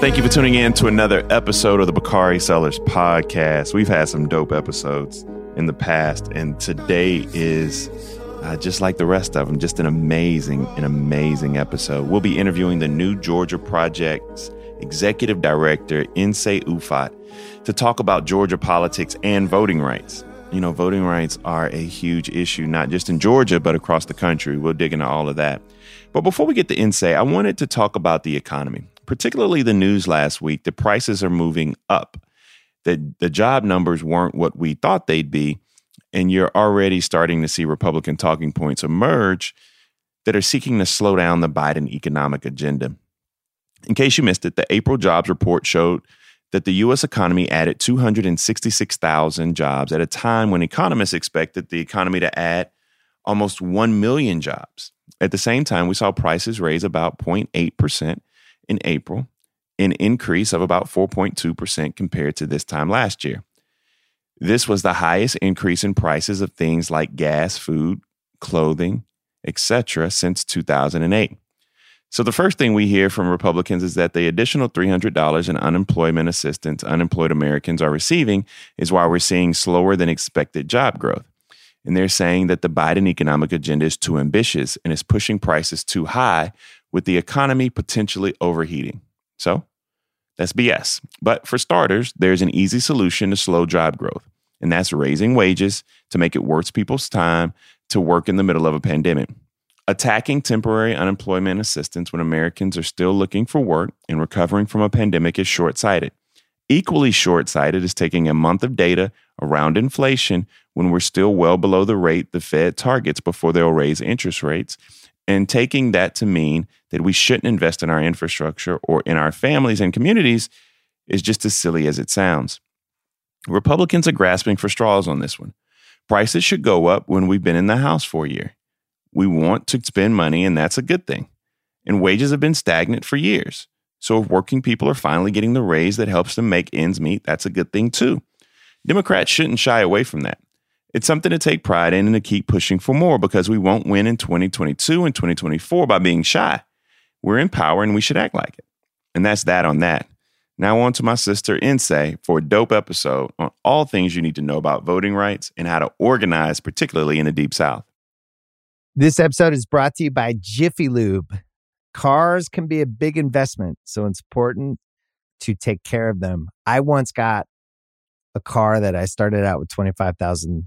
Thank you for tuning in to another episode of the Bakari Sellers podcast. We've had some dope episodes in the past, and today is uh, just like the rest of them, just an amazing, an amazing episode. We'll be interviewing the New Georgia Project's executive director, Nsé Ufot, to talk about Georgia politics and voting rights. You know, voting rights are a huge issue, not just in Georgia, but across the country. We'll dig into all of that. But before we get to Nsé, I wanted to talk about the economy, particularly the news last week. The prices are moving up. The, the job numbers weren't what we thought they'd be. And you're already starting to see Republican talking points emerge that are seeking to slow down the Biden economic agenda. In case you missed it, the April jobs report showed that the U.S. economy added 266,000 jobs at a time when economists expected the economy to add almost 1 million jobs. At the same time, we saw prices raise about 0.8% in April, an increase of about 4.2% compared to this time last year. This was the highest increase in prices of things like gas, food, clothing, etc. since 2008. So the first thing we hear from Republicans is that the additional $300 in unemployment assistance unemployed Americans are receiving is why we're seeing slower than expected job growth. And they're saying that the Biden economic agenda is too ambitious and is pushing prices too high with the economy potentially overheating. So that's BS. But for starters, there's an easy solution to slow job growth, and that's raising wages to make it worth people's time to work in the middle of a pandemic. Attacking temporary unemployment assistance when Americans are still looking for work and recovering from a pandemic is short sighted. Equally short sighted is taking a month of data around inflation when we're still well below the rate the Fed targets before they'll raise interest rates, and taking that to mean that we shouldn't invest in our infrastructure or in our families and communities is just as silly as it sounds. Republicans are grasping for straws on this one. Prices should go up when we've been in the House for a year. We want to spend money, and that's a good thing. And wages have been stagnant for years. So if working people are finally getting the raise that helps them make ends meet, that's a good thing too. Democrats shouldn't shy away from that. It's something to take pride in and to keep pushing for more because we won't win in 2022 and 2024 by being shy. We're in power and we should act like it. And that's that on that. Now on to my sister Nsé for a dope episode on all things you need to know about voting rights and how to organize, particularly in the Deep South. This episode is brought to you by Jiffy Lube. Cars can be a big investment, so it's important to take care of them. I once got a car that I started out with 25,000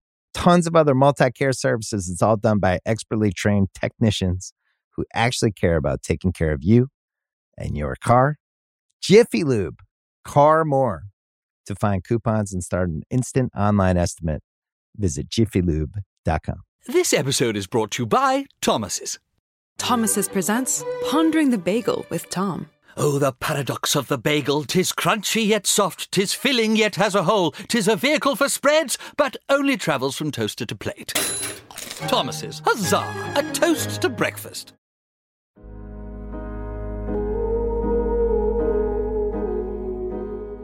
tons of other multi care services. It's all done by expertly trained technicians who actually care about taking care of you and your car. Jiffy Lube, car more. To find coupons and start an instant online estimate, visit jiffylube.com. This episode is brought to you by Thomas's. Thomas's presents Pondering the Bagel with Tom. Oh, the paradox of the bagel! Tis crunchy yet soft, tis filling yet has a hole, tis a vehicle for spreads, but only travels from toaster to plate. Thomas's, huzzah! A toast to breakfast.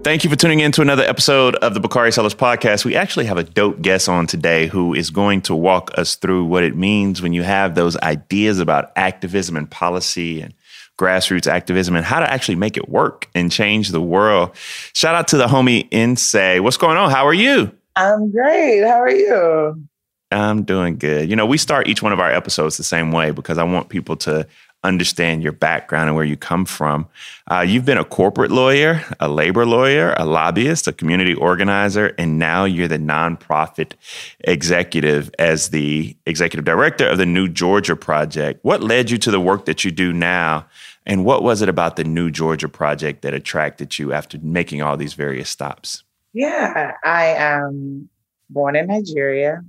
Thank you for tuning in to another episode of the Bakari Sellers podcast. We actually have a dope guest on today who is going to walk us through what it means when you have those ideas about activism and policy and grassroots activism and how to actually make it work and change the world. Shout out to the homie Nsé. What's going on? How are you? I'm great. How are you? I'm doing good. You know, we start each one of our episodes the same way because I want people to understand your background and where you come from. Uh, you've been a corporate lawyer, a labor lawyer, a lobbyist, a community organizer, and now you're the nonprofit executive as the executive director of the New Georgia Project. What led you to the work that you do now? And what was it about the New Georgia Project that attracted you after making all these various stops? Yeah, I am born in Nigeria,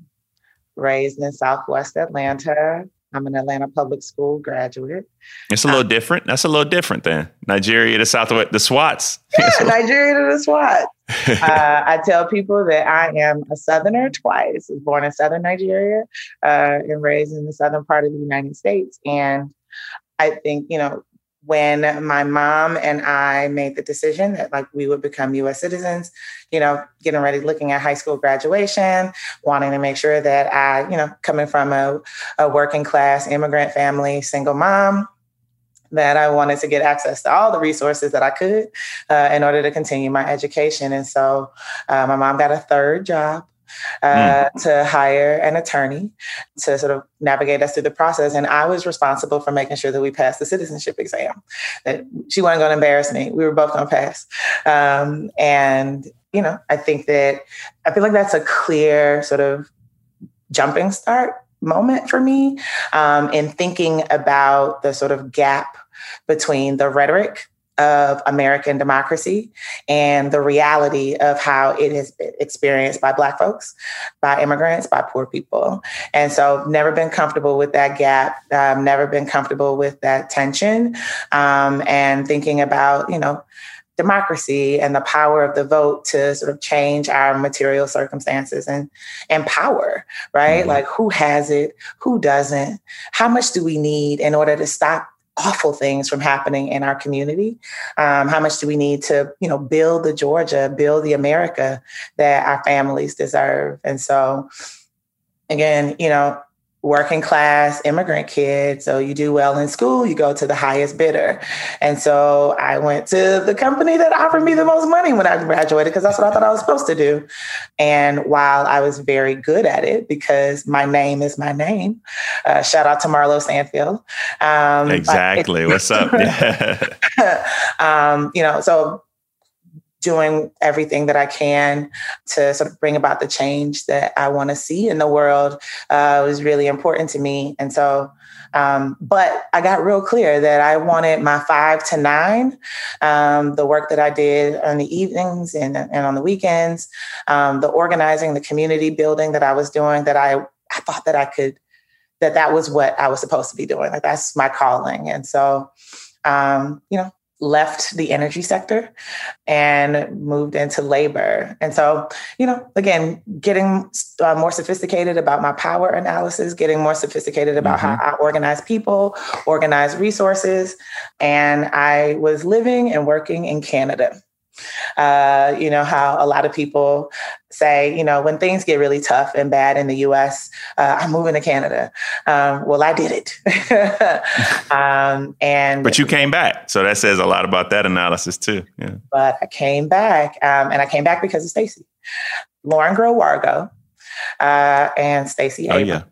raised in Southwest Atlanta, I'm an Atlanta public school graduate. It's a little um, different. That's a little different than Nigeria to Southwest, the SWATs. Yeah, Nigeria to the SWAT. uh, I tell people that I am a Southerner twice. I was born in Southern Nigeria uh, and raised in the southern part of the United States. And I think, you know, when my mom and I made the decision that like we would become US citizens, you know, getting ready, looking at high school graduation, wanting to make sure that I, you know, coming from a, a working class immigrant family, single mom, that I wanted to get access to all the resources that I could uh, in order to continue my education. And so uh, my mom got a third job uh, mm. to hire an attorney to sort of navigate us through the process. And I was responsible for making sure that we passed the citizenship exam. That she wasn't going to embarrass me. We were both going to pass. Um, and you know, I think that I feel like that's a clear sort of jumping start moment for me um, in thinking about the sort of gap between the rhetoric of American democracy and the reality of how it has been experienced by Black folks, by immigrants, by poor people. And so, never been comfortable with that gap, um, never been comfortable with that tension, um, and thinking about, you know, democracy and the power of the vote to sort of change our material circumstances and and power right mm-hmm. like who has it who doesn't how much do we need in order to stop awful things from happening in our community. Um, how much do we need to, you know, build the Georgia, build the America that our families deserve? And so, again, you know, working class immigrant kid. So you do well in school, you go to the highest bidder. And so I went to the company that offered me the most money when I graduated because that's what I thought I was supposed to do. And while I was very good at it because my name is my name, uh, shout out to Marlo Stanfield. Um, exactly. What's up? um, you know, so doing everything that I can to sort of bring about the change that I want to see in the world uh, was really important to me. And so, um, but I got real clear that I wanted my five to nine, um, the work that I did on the evenings and, and on the weekends, um, the organizing, the community building that I was doing, that I, I thought that I could, that that was what I was supposed to be doing. Like that's my calling. And so, um, you know, left the energy sector and moved into labor. And so, you know, again, getting uh, more sophisticated about my power analysis, getting more sophisticated about mm-hmm. how I organize people, organize resources. And I was living and working in Canada. Uh, you know, how a lot of people say, you know, when things get really tough and bad in the US, uh, I'm moving to Canada. Um, well, I did it. um, and But you came back. So that says a lot about that analysis too. Yeah. But I came back um, and I came back because of Stacey. Lauren Groh-Wargo uh, and Abrams. Oh, yeah.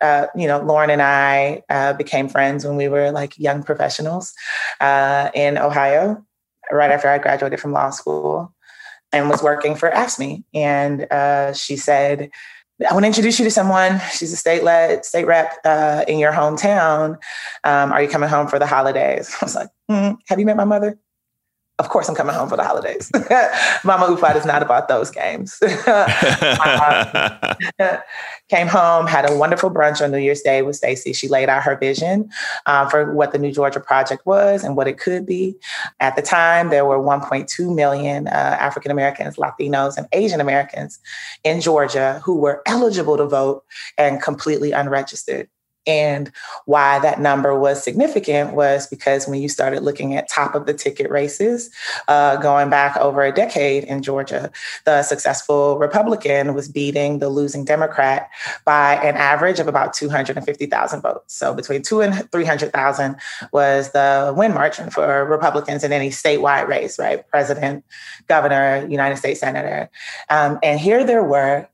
Uh, you know, Lauren and I uh, became friends when we were like young professionals uh, in Ohio right after I graduated from law school and was working for AFSCME. And uh, she said, I want to introduce you to someone. She's a state led state rep uh, in your hometown. Um, are you coming home for the holidays? I was like, mm, Have you met my mother? Of course I'm coming home for the holidays. Mama UFOT is not about those games. um, came home, had a wonderful brunch on New Year's Day with Stacey. She laid out her vision uh, for what the New Georgia Project was and what it could be. At the time, there were 1.2 million uh, African Americans, Latinos, and Asian Americans in Georgia who were eligible to vote and completely unregistered. And why that number was significant was because when you started looking at top of the ticket races, uh, going back over a decade in Georgia, the successful Republican was beating the losing Democrat by an average of about 250,000 votes. So between two and 300,000 was the win margin for Republicans in any statewide race, right? President, governor, United States senator. Um, and here there were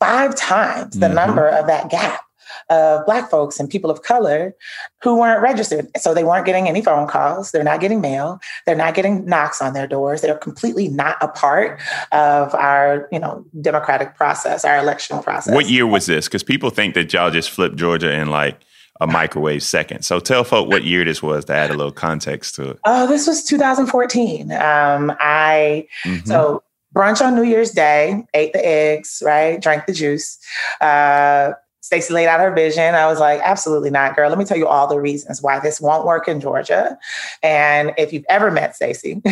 five times the mm-hmm. number of that gap of Black folks and people of color who weren't registered. So they weren't getting any phone calls. They're not getting mail. They're not getting knocks on their doors. They're completely not a part of our, you know, democratic process, our election process. What year was this? Because people think that y'all just flipped Georgia in like a microwave second. So tell folk what year this was to add a little context to it. Oh, this was 2014. Um, I mm-hmm. so brunch on New Year's Day, ate the eggs, right? Drank the juice. Uh, Stacey laid out her vision. I was like, absolutely not, girl. Let me tell you all the reasons why this won't work in Georgia. And if you've ever met Stacey,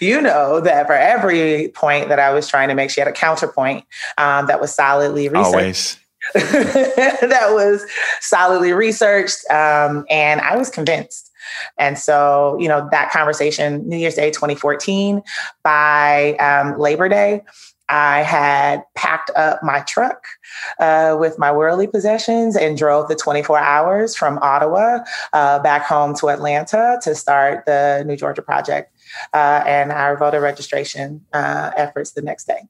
you know that for every point that I was trying to make, she had a counterpoint um, that was solidly researched. Always. that was solidly researched. Um, and I was convinced. And so, you know, that conversation, New Year's Day 2014, by um, Labor Day, I had packed up my truck uh, with my worldly possessions and drove the 24 hours from Ottawa uh, back home to Atlanta to start the New Georgia Project uh, and our voter registration uh, efforts the next day.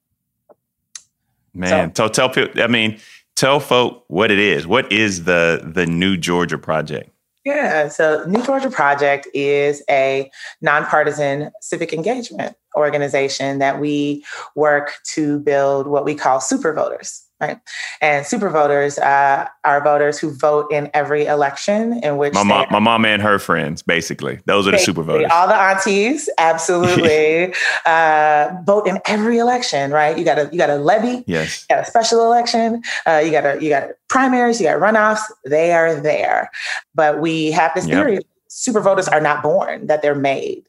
Man, so, so tell people, I mean, tell folk what it is. What is the the New Georgia Project? Yeah, so New Georgia Project is a nonpartisan civic engagement organization that we work to build what we call super voters right? And super voters uh, are voters who vote in every election in which my mom, my mom and her friends, basically, those are the super voters. All the aunties, absolutely, uh, vote in every election, right? You got a you got a levy, yes, you got a special election, uh, you got a you got primaries, you got runoffs. They are there, but we have this yep. theory: super voters are not born; that they're made.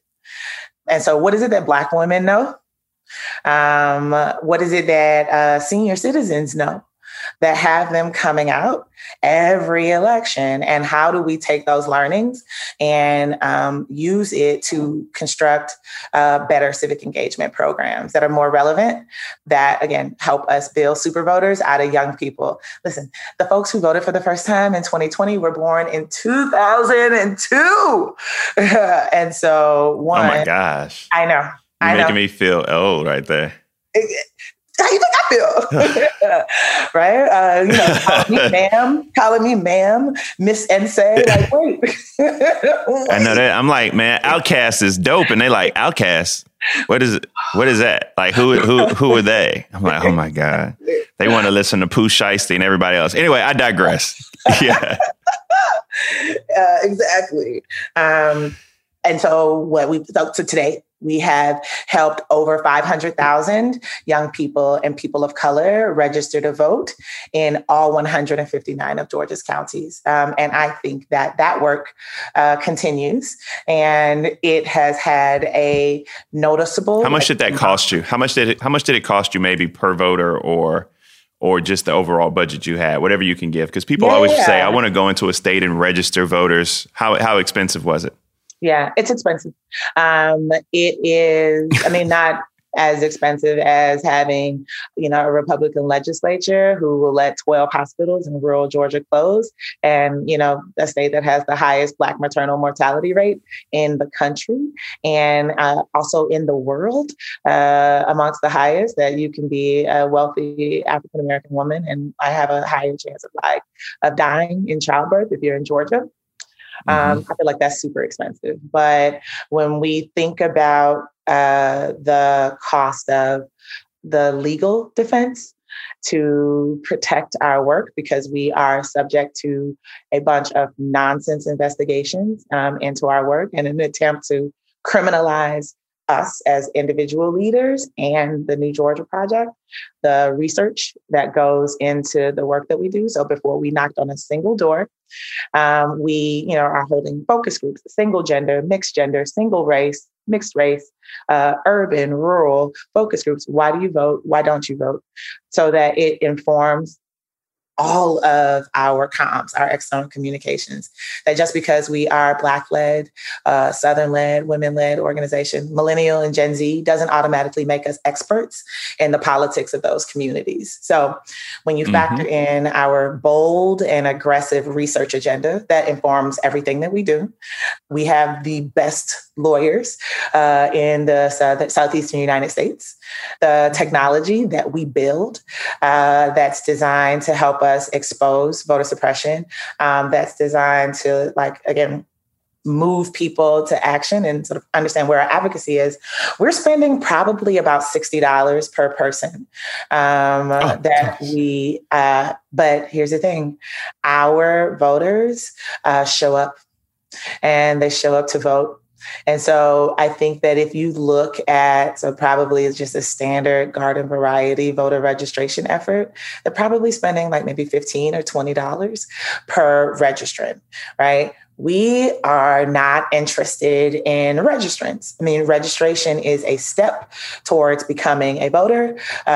And so, what is it that Black women know? Um, what is it that uh, senior citizens know that have them coming out every election? And how do we take those learnings and um, use it to construct uh, better civic engagement programs that are more relevant, that again help us build super voters out of young people? Listen, the folks who voted for the first time in 2020 were born in 2002. and so, one, oh my gosh. I know. You're making me feel old right there. How you think I feel? right? Uh, you know, calling me ma'am, calling me ma'am, Miss Nsé. Like, wait. I know that. I'm like, man, OutKast is dope, and they like OutKast. What is? What is that? Like, who who who are they? I'm like, oh my god, they want to listen to Pooh Shiesty and everybody else. Anyway, I digress. yeah, uh, exactly. Um, and so what we so, so today we have helped over 500,000 young people and people of color register to vote in all 159 of Georgia's counties. Um, and I think that that work uh, continues and it has had a noticeable. How much did that cost you? How much did it, how much did it cost you maybe per voter or or just the overall budget you had, whatever you can give? Because people yeah. always say, I want to go into a state and register voters. How, how expensive was it? Yeah, it's expensive. Um, it is, I mean, not as expensive as having, you know, a Republican legislature who will let 12 hospitals in rural Georgia close and, you know, a state that has the highest Black maternal mortality rate in the country and uh, also in the world, uh, amongst the highest, that you can be a wealthy African American woman and I have a higher chance of like of dying in childbirth if you're in Georgia. Um, mm-hmm. I feel like that's super expensive. But when we think about uh, the cost of the legal defense to protect our work because we are subject to a bunch of nonsense investigations um, into our work in an attempt to criminalize us as individual leaders and the New Georgia Project, the research that goes into the work that we do. So before we knocked on a single door, um, we, you know, are holding focus groups, single gender, mixed gender, single race, mixed race, uh, urban, rural focus groups. Why do you vote? Why don't you vote? So that it informs all of our comms, our external communications. That just because we are Black led, uh, Southern led, women led organization, millennial and Gen Z doesn't automatically make us experts in the politics of those communities. So when you factor mm-hmm. in our bold and aggressive research agenda that informs everything that we do, we have the best lawyers uh, in the South- Southeastern United States. The technology that we build uh, that's designed to help us expose voter suppression, um, that's designed to, like, again, move people to action and sort of understand where our advocacy is, we're spending probably about $60 per person. Um, oh, that gosh. we, uh, but here's the thing our voters uh, show up and they show up to vote And so I think that if you look at, so probably it's just a standard garden variety voter registration effort, they're probably spending like maybe 15 or $20 per registrant, right? We are not interested in registrants. I mean, registration is a step towards becoming a voter uh,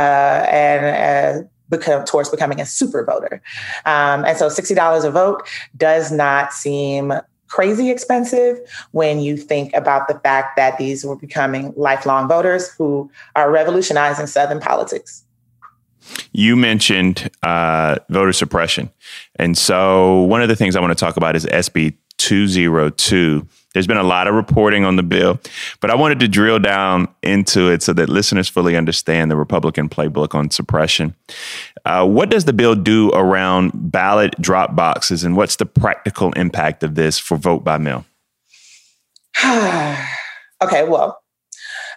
and uh, become towards becoming a super voter. Um, and so $60 a vote does not seem crazy expensive when you think about the fact that these were becoming lifelong voters who are revolutionizing Southern politics. You mentioned uh, voter suppression. And so, one of the things I want to talk about is SB 202 there's been a lot of reporting on the bill, but I wanted to drill down into it so that listeners fully understand the Republican playbook on suppression. Uh, what does the bill do around ballot drop boxes, and what's the practical impact of this for vote by mail? okay, well,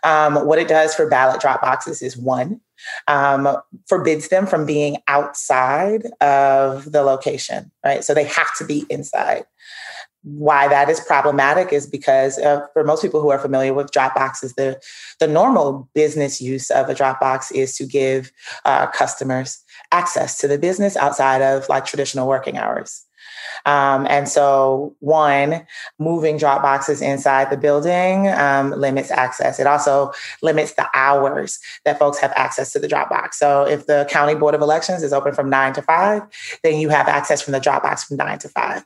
um, what it does for ballot drop boxes is one, um, forbids them from being outside of the location, right? So they have to be inside why that is problematic is because uh, for most people who are familiar with Dropboxes, the the normal business use of a Dropbox is to give uh, customers access to the business outside of like traditional working hours. Um, and so, one, moving drop boxes inside the building um, limits access. It also limits the hours that folks have access to the drop box. So, if the County Board of Elections is open from nine to five, then you have access from the drop box from nine to five.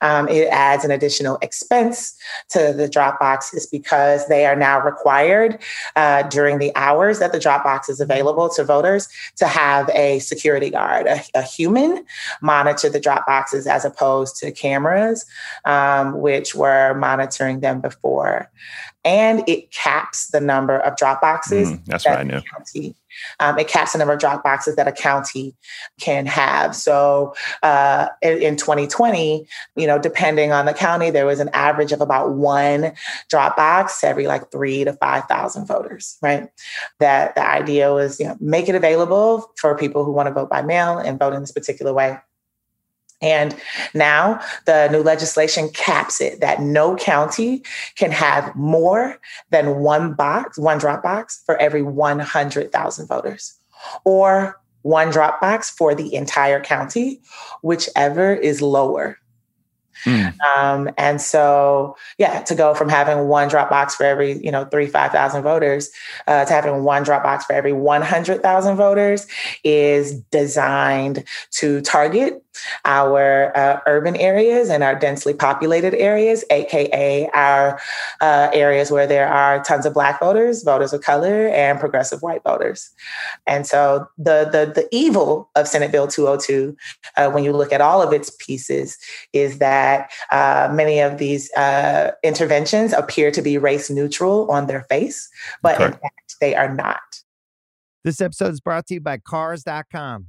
Um, it adds an additional expense to the drop boxes because they are now required uh, during the hours that the drop box is available to voters to have a security guard, a, a human monitor the drop boxes as opposed to cameras, um, which were monitoring them before. And it caps the number of drop boxes. Mm, that's that what I knew. County um, it caps the number of drop boxes that a county can have. So uh, in, in 2020, you know, depending on the county, there was an average of about one drop box every like three to 5,000 voters, right? That the idea was, you know, make it available for people who want to vote by mail and vote in this particular way. And now the new legislation caps it that no county can have more than one box, one drop box for every 100,000 voters, or one drop box for the entire county, whichever is lower. Mm. Um, and so, yeah, to go from having one drop box for every, you know, three, 5,000 voters uh, to having one drop box for every 100,000 voters is designed to target our uh, urban areas and our densely populated areas, AKA our uh, areas where there are tons of Black voters, voters of color, and progressive white voters. And so the, the, the evil of Senate Bill 202, uh, when you look at all of its pieces, is that uh, many of these uh, interventions appear to be race neutral on their face, but okay. in fact, they are not. This episode is brought to you by Cars.com.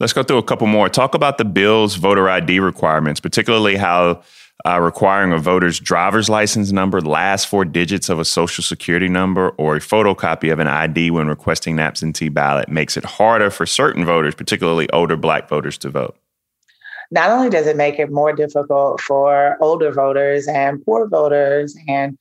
Let's go through a couple more. Talk about the bill's voter ID requirements, particularly how uh, requiring a voter's driver's license number, last four digits of a social security number, or a photocopy of an ID when requesting an absentee ballot makes it harder for certain voters, particularly older black voters, to vote. Not only does it make it more difficult for older voters and poor voters and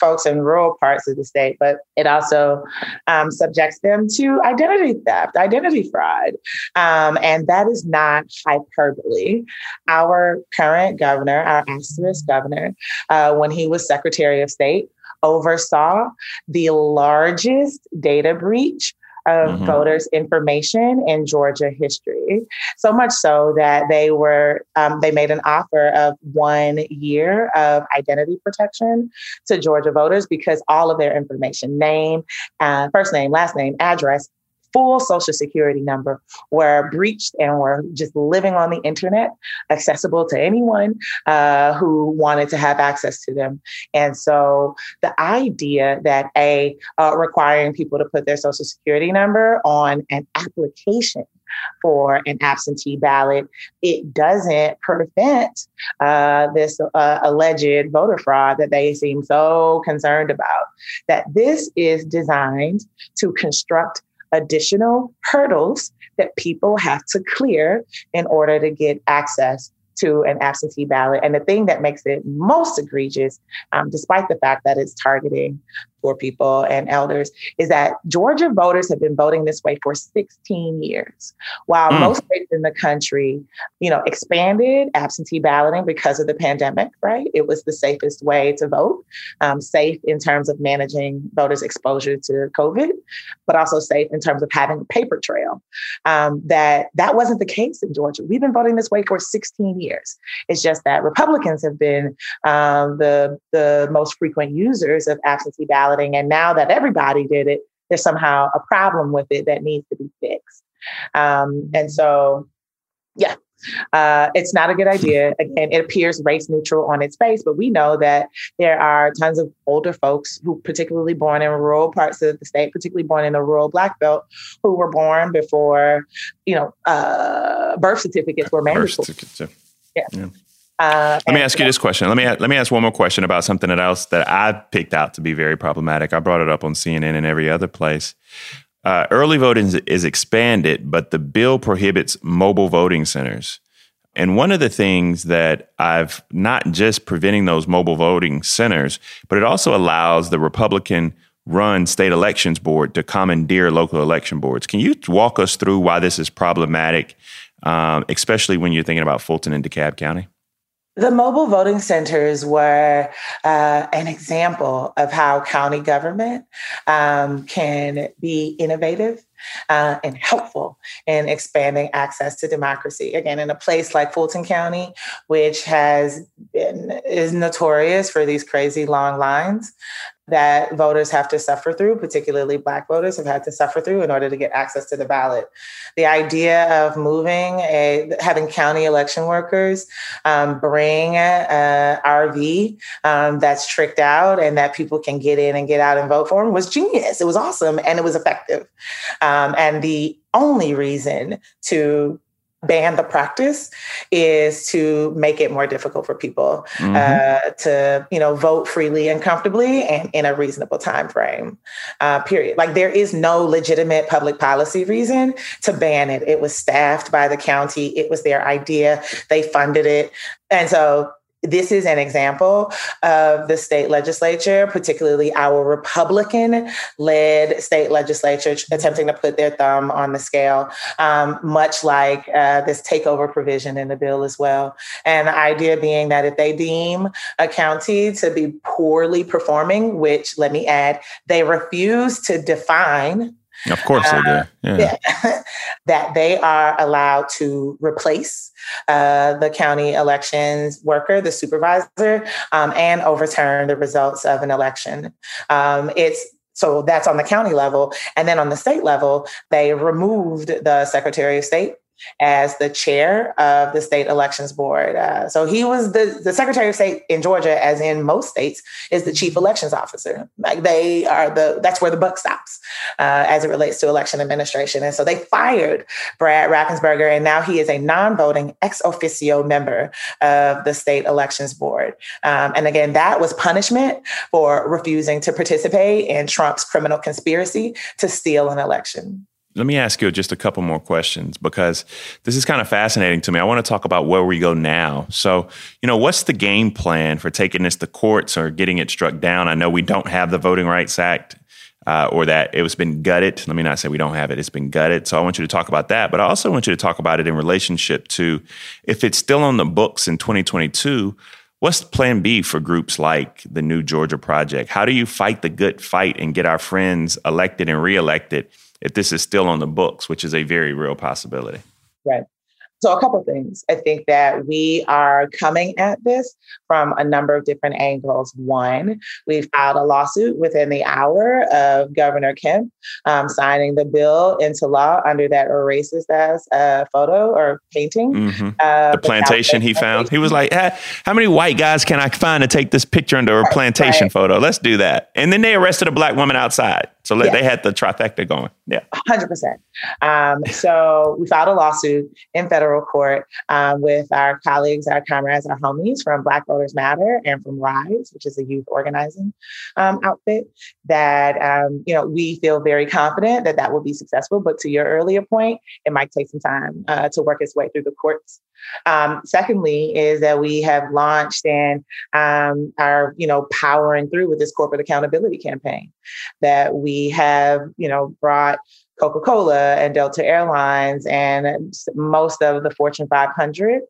folks in rural parts of the state, but it also um, subjects them to identity theft, identity fraud. Um, and that is not hyperbole. Our current governor, our asterisk governor, uh, when he was Secretary of State, oversaw the largest data breach of mm-hmm. voters' information in Georgia history. So much so that they were um, they made an offer of one year of identity protection to Georgia voters because all of their information, name, uh, first name, last name, address, full social security number were breached and were just living on the internet, accessible to anyone uh, who wanted to have access to them. And so the idea that a uh, requiring people to put their social security number on an application for an absentee ballot, it doesn't prevent uh, this uh, alleged voter fraud that they seem so concerned about. That this is designed to construct additional hurdles that people have to clear in order to get access to an absentee ballot. And the thing that makes it most egregious, um, despite the fact that it's targeting poor people and elders is that Georgia voters have been voting this way for 16 years. While mm. most states in the country, you know, expanded absentee balloting because of the pandemic, right? It was the safest way to vote, um, safe in terms of managing voters' exposure to COVID, but also safe in terms of having a paper trail. Um, that that wasn't the case in Georgia. We've been voting this way for 16 years. It's just that Republicans have been um, the the most frequent users of absentee balloting balloting. And now that everybody did it, there's somehow a problem with it that needs to be fixed. Um, and so, yeah, uh, it's not a good idea. Again, it appears race neutral on its face, but we know that there are tons of older folks who, particularly born in rural parts of the state, particularly born in the rural Black Belt, who were born before, you know, uh, birth certificates were mandatory. Birth certificates, yeah. yeah. yeah. Uh, let me ask you this question. Let me let me ask one more question about something else that I picked out to be very problematic. I brought it up on CNN and every other place. Uh, early voting is expanded, but the bill prohibits mobile voting centers. And one of the things that I've not just preventing those mobile voting centers, but it also allows the Republican run state elections board to commandeer local election boards. Can you walk us through why this is problematic, um, especially when you're thinking about Fulton and DeKalb County? The mobile voting centers were uh, an example of how county government um, can be innovative uh, and helpful in expanding access to democracy. Again, in a place like Fulton County, which has been is notorious for these crazy long lines, that voters have to suffer through, particularly Black voters have had to suffer through in order to get access to the ballot. The idea of moving, a, having county election workers um, bring a, a RV um, that's tricked out and that people can get in and get out and vote for them was genius. It was awesome and it was effective. Um, and the only reason to ban the practice is to make it more difficult for people mm-hmm. uh, to you know vote freely and comfortably and in a reasonable time frame uh, period. Like there is no legitimate public policy reason to ban it. It was staffed by the county. It was their idea. They funded it. And so this is an example of the state legislature, particularly our Republican led state legislature, attempting to put their thumb on the scale, um, much like uh, this takeover provision in the bill as well. And the idea being that if they deem a county to be poorly performing, which let me add, they refuse to define of course they do. Uh, yeah. yeah. that they are allowed to replace uh, the county elections worker, the supervisor, um, and overturn the results of an election. Um, it's so that's on the county level. And then on the state level, they removed the Secretary of State as the chair of the state elections board. Uh, so he was the, the secretary of state in Georgia, as in most states, is the chief elections officer. Like they are the, that's where the buck stops uh, as it relates to election administration. And so they fired Brad Raffensperger, and now he is a non voting ex officio member of the state elections board. Um, and again, that was punishment for refusing to participate in Trump's criminal conspiracy to steal an election let me ask you just a couple more questions because this is kind of fascinating to me. I want to talk about where we go now. So, you know, what's the game plan for taking this to courts or getting it struck down? I know we don't have the Voting Rights Act uh, or that it was been gutted. Let me not say we don't have it, it's been gutted. So I want you to talk about that. But I also want you to talk about it in relationship to if it's still on the books in 2022. What's plan B for groups like the New Georgia Project? How do you fight the good fight and get our friends elected and reelected if this is still on the books, which is a very real possibility. Right. so, a couple things. I think that we are coming at this from a number of different angles. One, we filed a lawsuit within the hour of Governor Kemp um, signing the bill into law under that racist ass uh, photo or painting. Mm-hmm. Uh, the plantation he found. He was like, hey, How many white guys can I find to take this picture under a plantation right. photo? Let's do that. And then they arrested a black woman outside. So yes. they had the trifecta going. Yeah. 100%. Um, so we filed a lawsuit in federal court um, with our colleagues, our comrades, our homies from Black Voters Matter and from RISE, which is a youth organizing um, outfit, that, um, you know, we feel very confident that that will be successful. But to your earlier point, it might take some time uh, to work its way through the courts. Um, secondly, is that we have launched and um, are, you know, powering through with this corporate accountability campaign that we have, you know, brought Coca Cola and Delta Airlines and most of the Fortune 500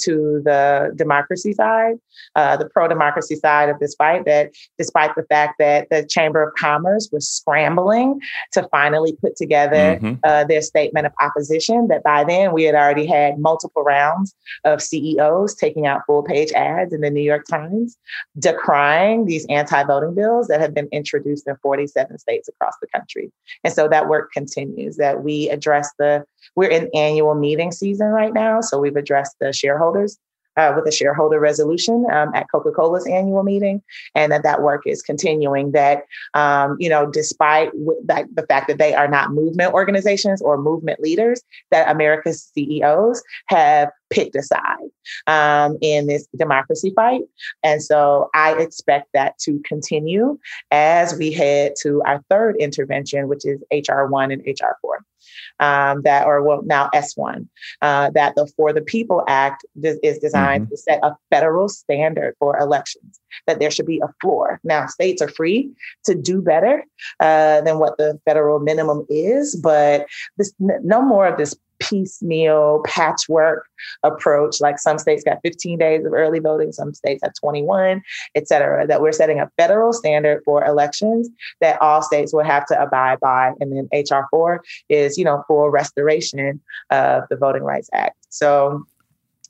to the democracy side, uh, the pro democracy side of this fight. That despite the fact that the Chamber of Commerce was scrambling to finally put together mm-hmm. uh, their statement of opposition, that by then we had already had multiple rounds of CEOs taking out full page ads in the New York Times decrying these anti voting bills that have been introduced in 47 states across the country. And so that work continues continues, that we address the, we're in annual meeting season right now. So we've addressed the shareholders uh, with a shareholder resolution um, at Coca-Cola's annual meeting, and that that work is continuing. That um, you know, despite that, the fact that they are not movement organizations or movement leaders, that America's CEOs have picked a side um, in this democracy fight, and so I expect that to continue as we head to our third intervention, which is HR one and HR four um, that, or well, now S1, uh, that the For the People Act is designed mm-hmm. to set a federal standard for elections, that there should be a floor. Now, states are free to do better uh, than what the federal minimum is, but this, no more of this piecemeal patchwork approach. Like some states got 15 days of early voting, some states have 21, et cetera, that we're setting a federal standard for elections that all states will have to abide by. And then HR4 is, you know, for restoration of the Voting Rights Act. So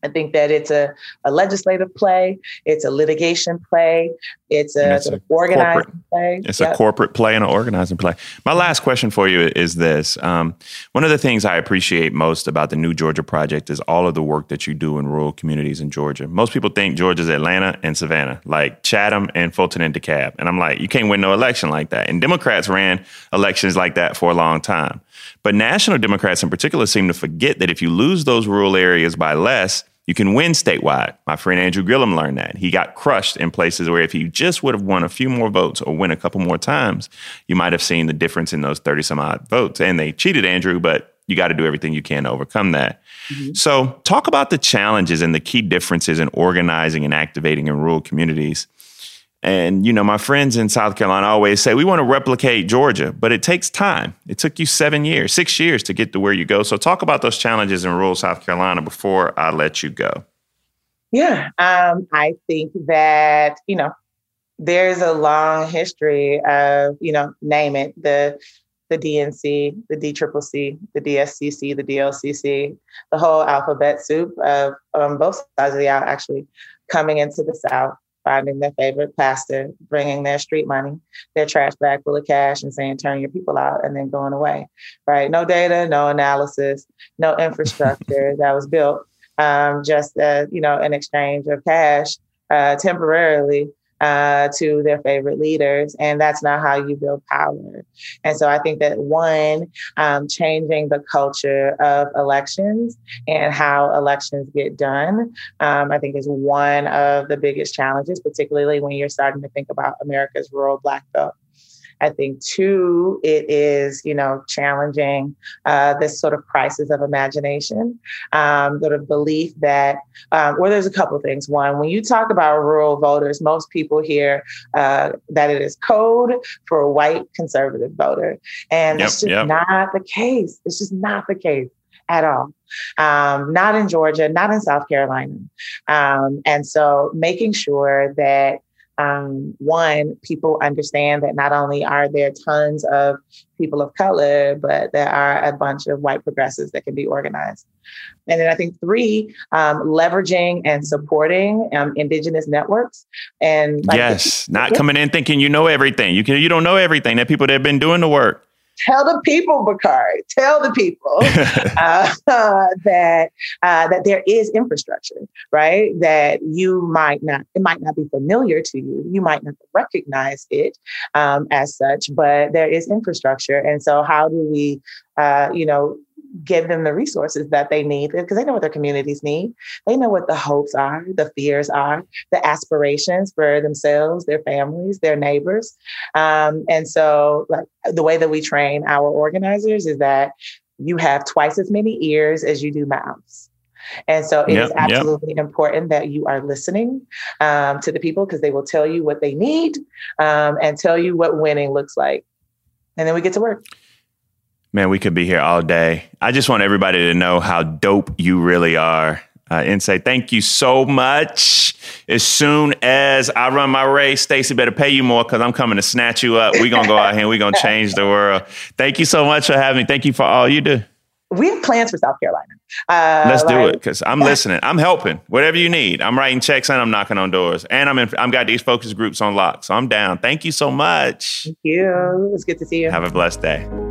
I think that it's a, a legislative play, it's a litigation play, it's a, it's of organizing play. It's yep. a corporate play and an organizing play. My last question for you is this. Um, one of the things I appreciate most about the New Georgia Project is all of the work that you do in rural communities in Georgia. Most people think Georgia's Atlanta and Savannah, like Chatham and Fulton and DeKalb. And I'm like, you can't win no election like that. And Democrats ran elections like that for a long time. But national Democrats in particular seem to forget that if you lose those rural areas by less, you can win statewide. My friend Andrew Gillum learned that. He got crushed in places where if he just would have won a few more votes or win a couple more times, you might have seen the difference in those 30 some odd votes. And they cheated Andrew, but you got to do everything you can to overcome that. Mm-hmm. So, talk about the challenges and the key differences in organizing and activating in rural communities and, you know, my friends in South Carolina always say, we want to replicate Georgia, but it takes time. It took you seven years, six years to get to where you go. So, talk about those challenges in rural South Carolina before I let you go. Yeah, um, I think that, you know, there's a long history of, you know, name it, the the DNC, the DCCC, the DSCC, the DLCC, the whole alphabet soup of um, both sides of the aisle actually coming into the South finding their favorite pastor, bringing their street money, their trash bag full of cash, and saying, turn your people out, and then going away. Right? No data, no analysis, no infrastructure that was built, um, just uh, you know, an exchange of cash uh, temporarily uh, to their favorite leaders. And that's not how you build power. And so I think that one, um, changing the culture of elections and how elections get done, um, I think is one of the biggest challenges, particularly when you're starting to think about America's rural Black belt. I think two, it is, you know, challenging uh, this sort of crisis of imagination, um, sort of belief that, um, well, there's a couple of things. One, when you talk about rural voters, most people hear uh, that it is code for a white conservative voter. And yep, that's just yep. not the case. It's just not the case at all. Um, not in Georgia, not in South Carolina. Um, and so making sure that um, one, people understand that not only are there tons of people of color, but there are a bunch of white progressives that can be organized. And then I think three, um, leveraging and supporting um, indigenous networks. And like yes, not coming in thinking you know everything. You can you don't know everything. That people that have been doing the work tell the people, Bakari, tell the people uh, uh, that uh, that there is infrastructure, right? That you might not, it might not be familiar to you. You might not recognize it um, as such, but there is infrastructure. And so, how do we, uh, you know, give them the resources that they need because they know what their communities need. They know what the hopes are, the fears are, the aspirations for themselves, their families, their neighbors. Um, and so, like the way that we train our organizers is that you have twice as many ears as you do mouths. And so it yep, is absolutely yep. important that you are listening um, to the people because they will tell you what they need um, and tell you what winning looks like. And then we get to work. Man, we could be here all day. I just want everybody to know how dope you really are. Uh, and say thank you so much. As soon as I run my race, Stacey better pay you more because I'm coming to snatch you up. We're gonna go out here and we're gonna change the world. Thank you so much for having me. Thank you for all you do. We have plans for South Carolina. Uh, Let's like, do it because I'm listening. I'm helping. Whatever you need, I'm writing checks and I'm knocking on doors. And I'm in, I'm got these focus groups on lock, so I'm down. Thank you so much. Thank you. It's good to see you. Have a blessed day.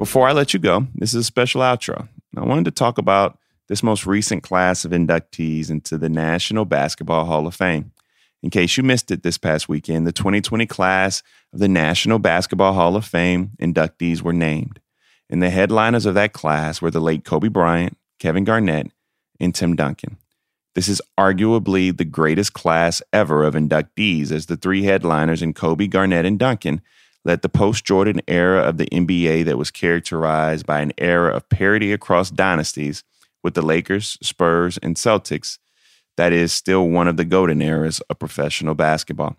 Before I let you go, this is a special outro. I wanted to talk about this most recent class of inductees into the National Basketball Hall of Fame. In case you missed it this past weekend, the 2020 class of the National Basketball Hall of Fame inductees were named. And the headliners of that class were the late Kobe Bryant, Kevin Garnett, and Tim Duncan. This is arguably the greatest class ever of inductees, as the three headliners in Kobe, Garnett, and Duncan led the post Jordan era of the NBA that was characterized by an era of parity across dynasties with the Lakers, Spurs, and Celtics. That is still one of the golden eras of professional basketball.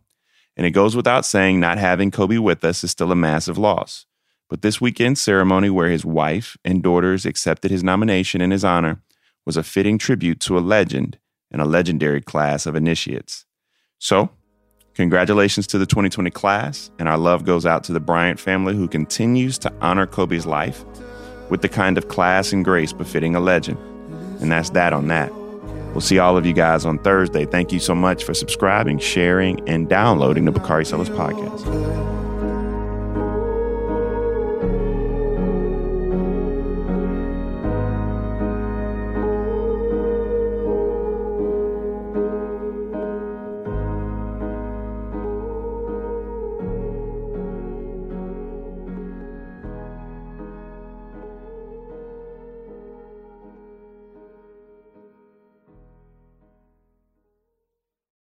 And it goes without saying, not having Kobe with us is still a massive loss. But this weekend's ceremony, where his wife and daughters accepted his nomination in his honor, was a fitting tribute to a legend and a legendary class of initiates. So, Congratulations to the 2020 class, and our love goes out to the Bryant family who continues to honor Kobe's life with the kind of class and grace befitting a legend. And that's that on that. We'll see all of you guys on Thursday. Thank you so much for subscribing, sharing, and downloading the Bakari Sellers podcast.